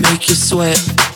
Make you sweat.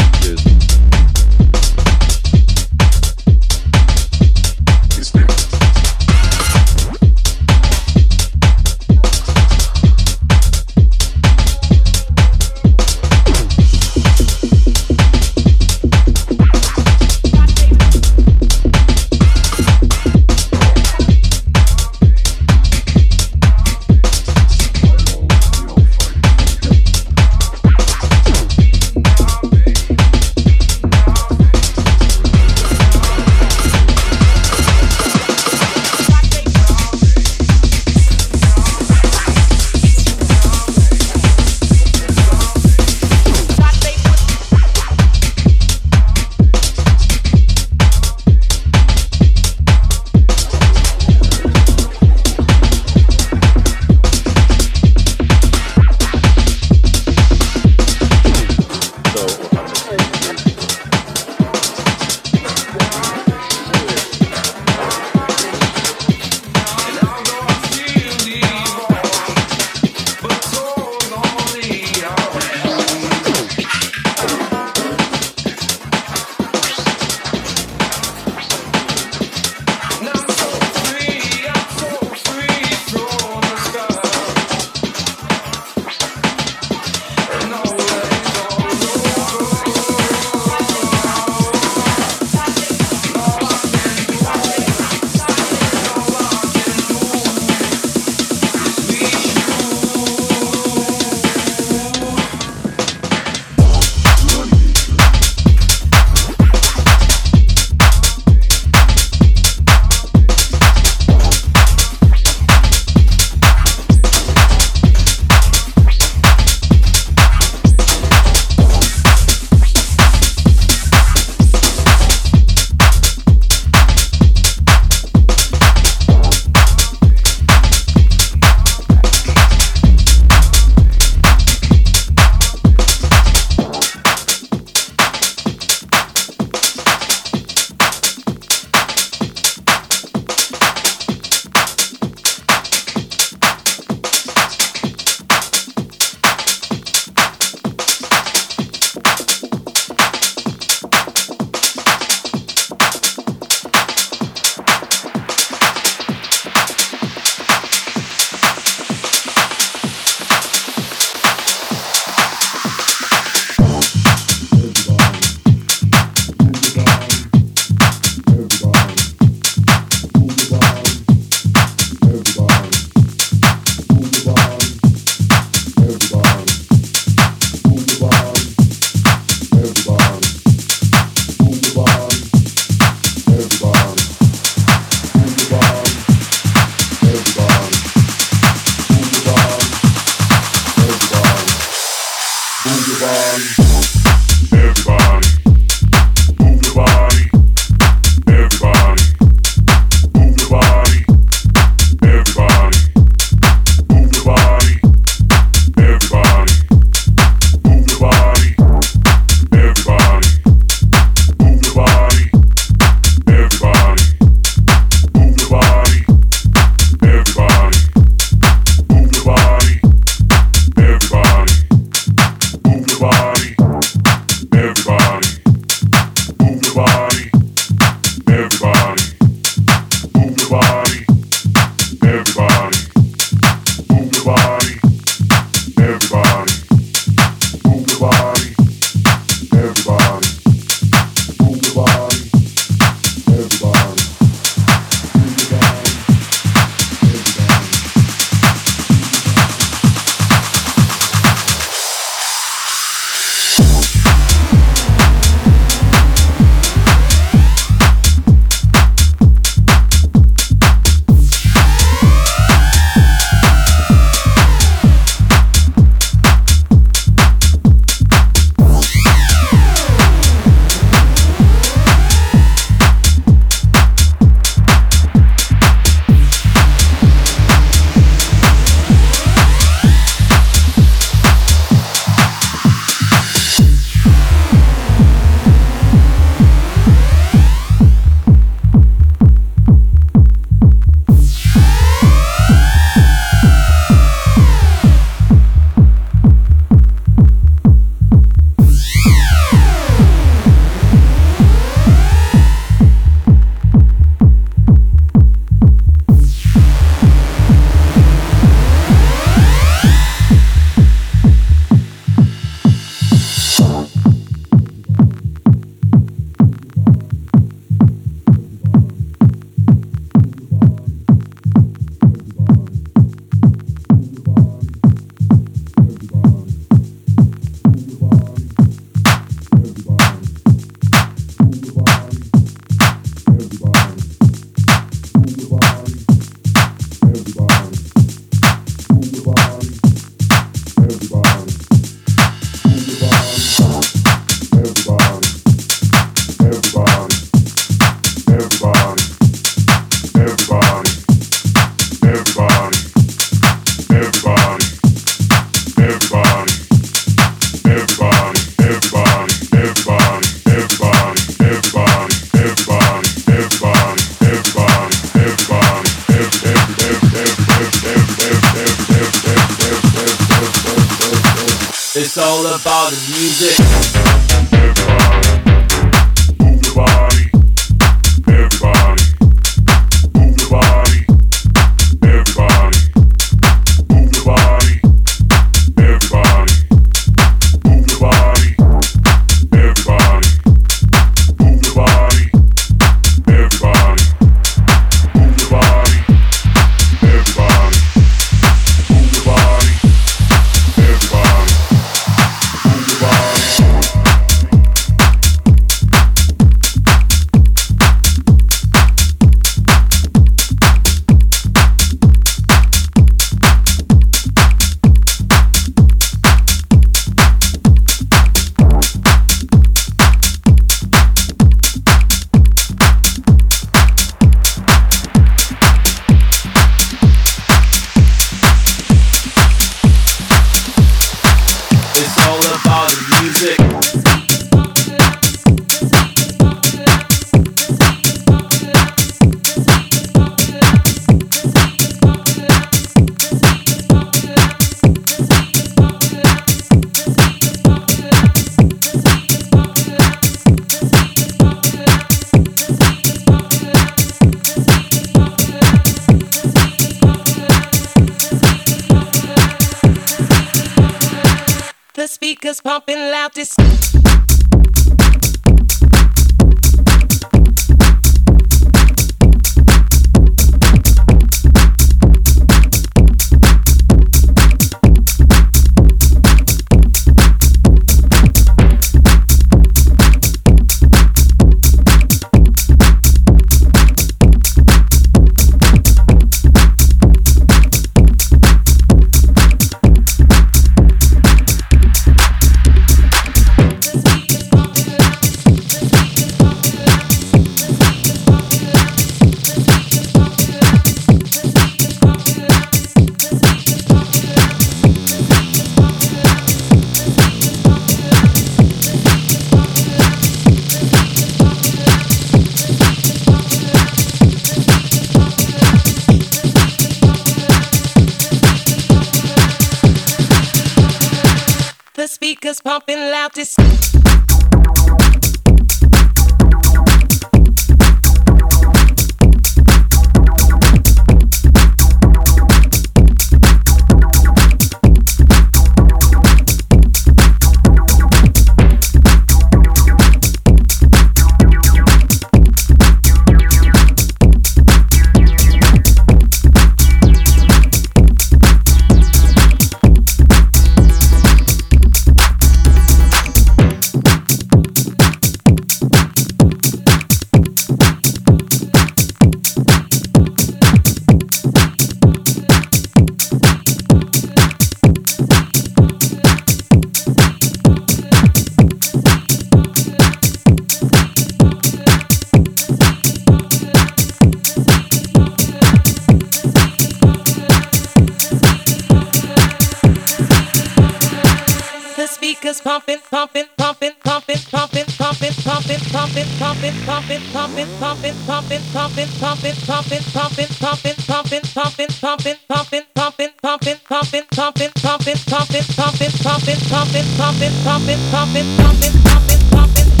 Pumping, pumping, pumping, pumping, pumping, pumping, pumping,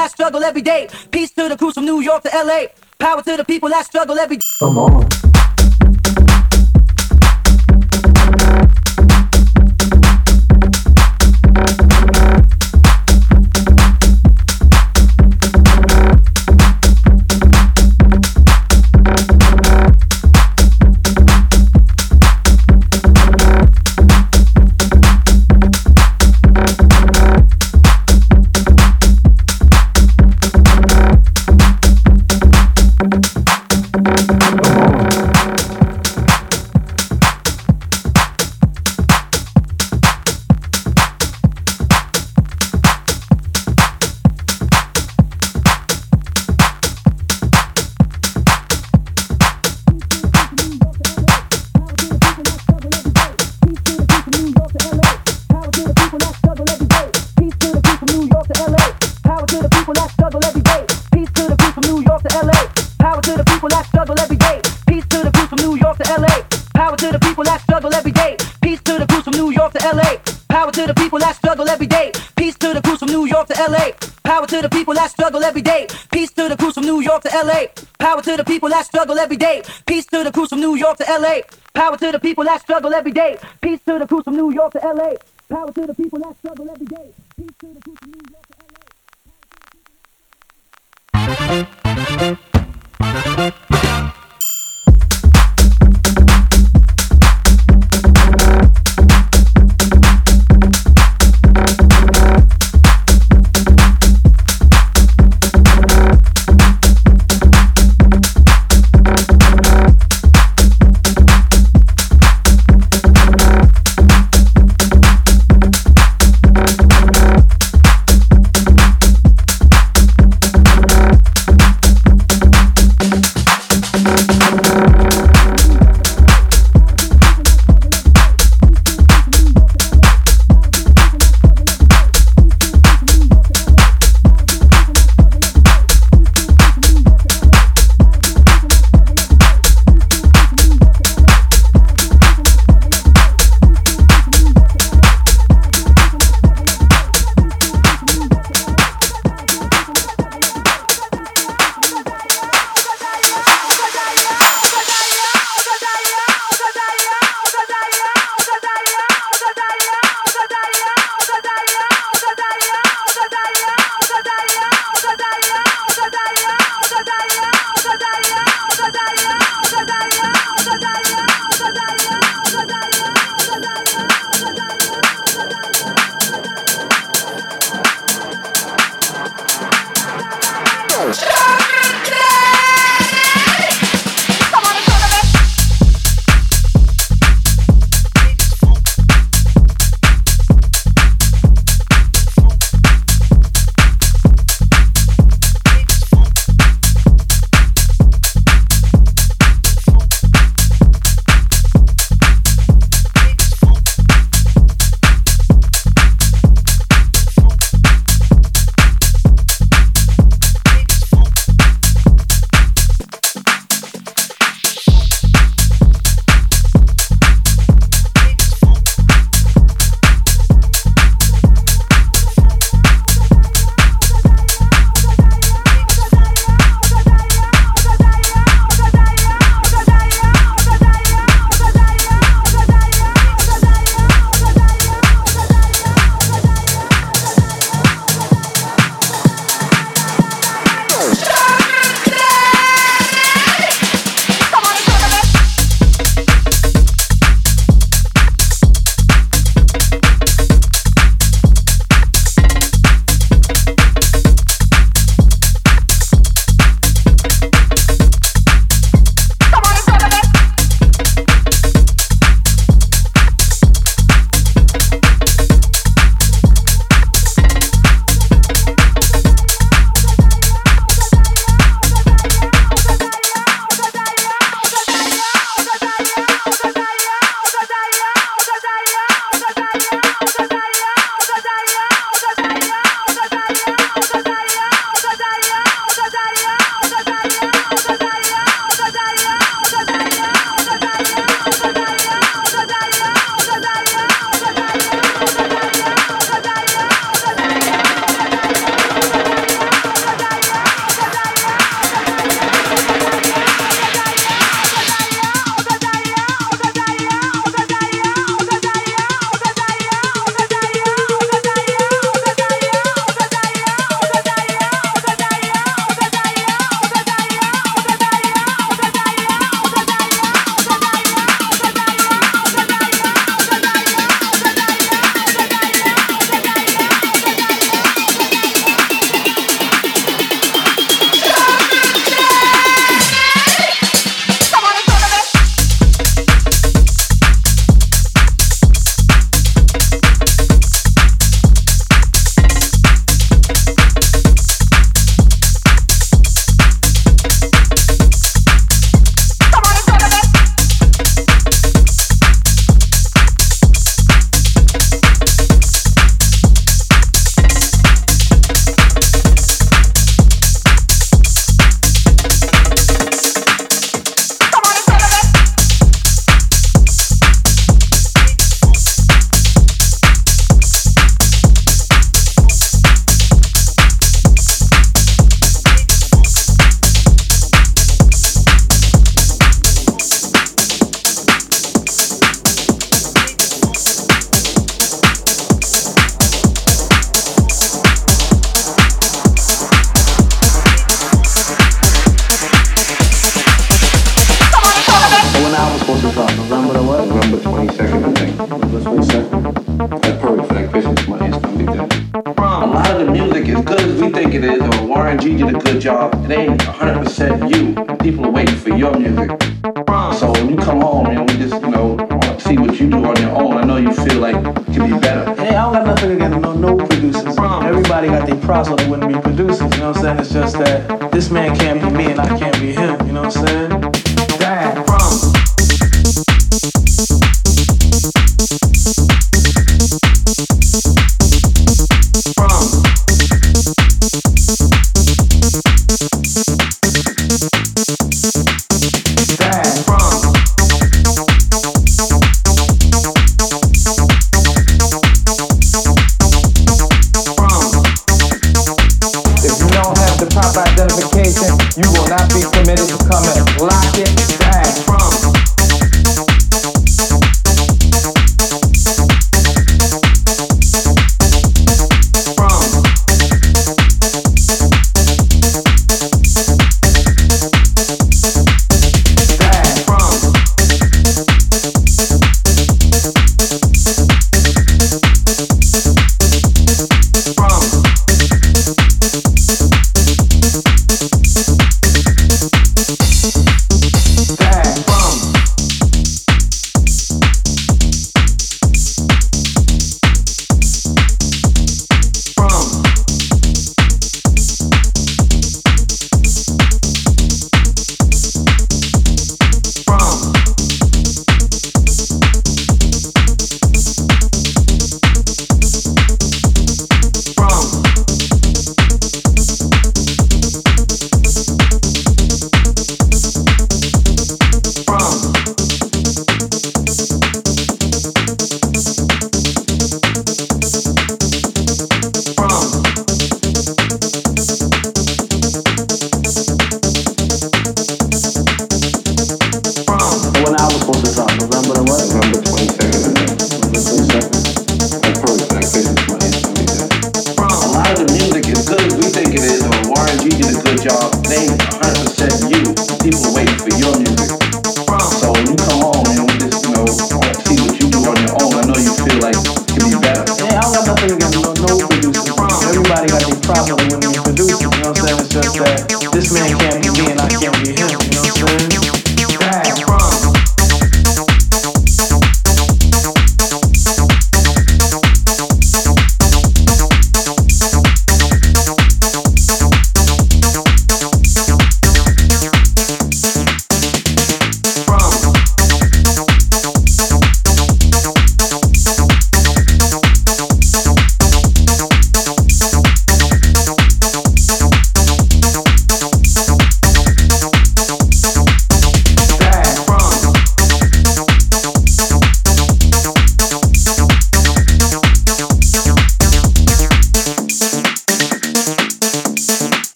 that struggle every day. Peace to the crews from New York to LA. Power to the people that struggle every day. Come on.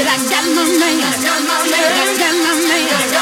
I got my man. i got my man.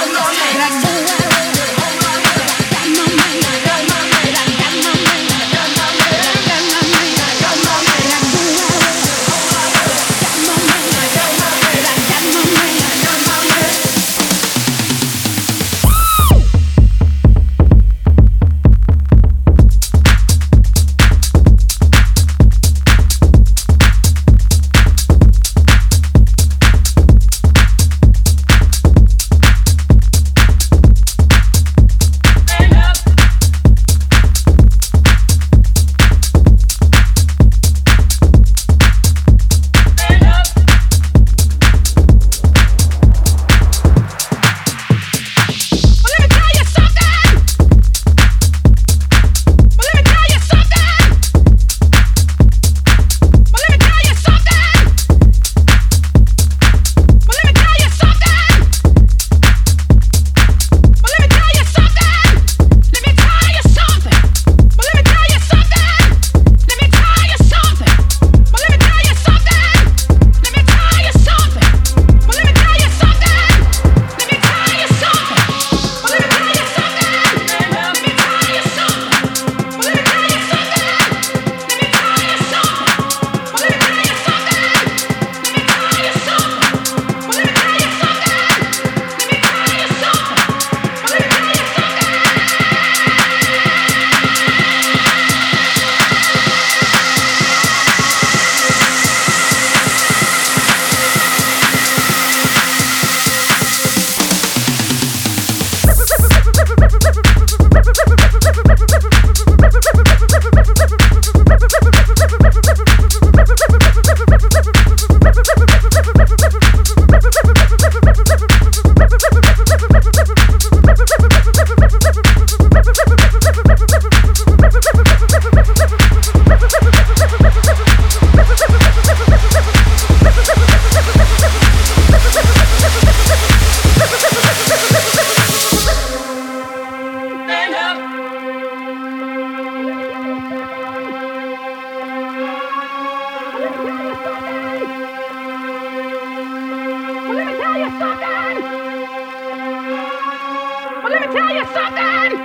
something!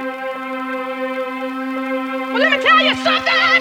Well, let me tell you something!